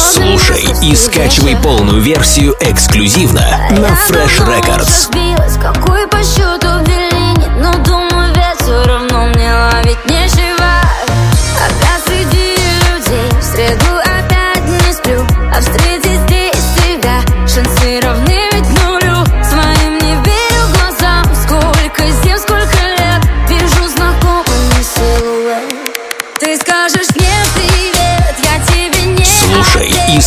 Слушай и скачивай полную версию эксклюзивно на Fresh Records. Какой по счету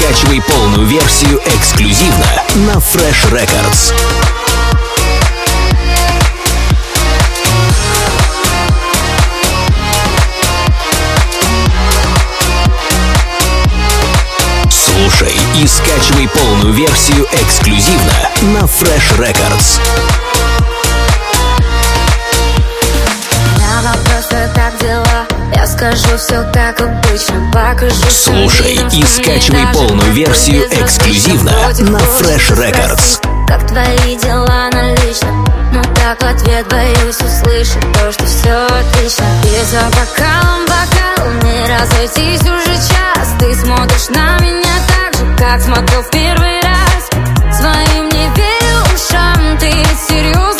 Скачивай полную версию эксклюзивно на Fresh Records. Слушай и скачивай полную версию эксклюзивно на Fresh Records. Все как обычно Покажу Слушай и скачивай полную версию эксклюзивно на Fresh Records. Как твои дела на личном Но так в ответ боюсь услышать То, что все отлично. И за бокалом, бокалом Не разойтись уже час. Ты смотришь на меня так же Как смотрел в первый раз. Своим не верю ушам Ты серьезно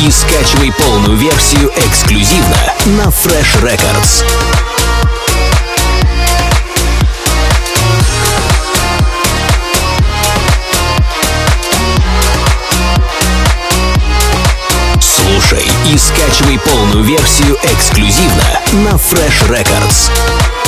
И скачивай полную версию эксклюзивно на Fresh Records. Слушай и скачивай полную версию эксклюзивно на Fresh Records.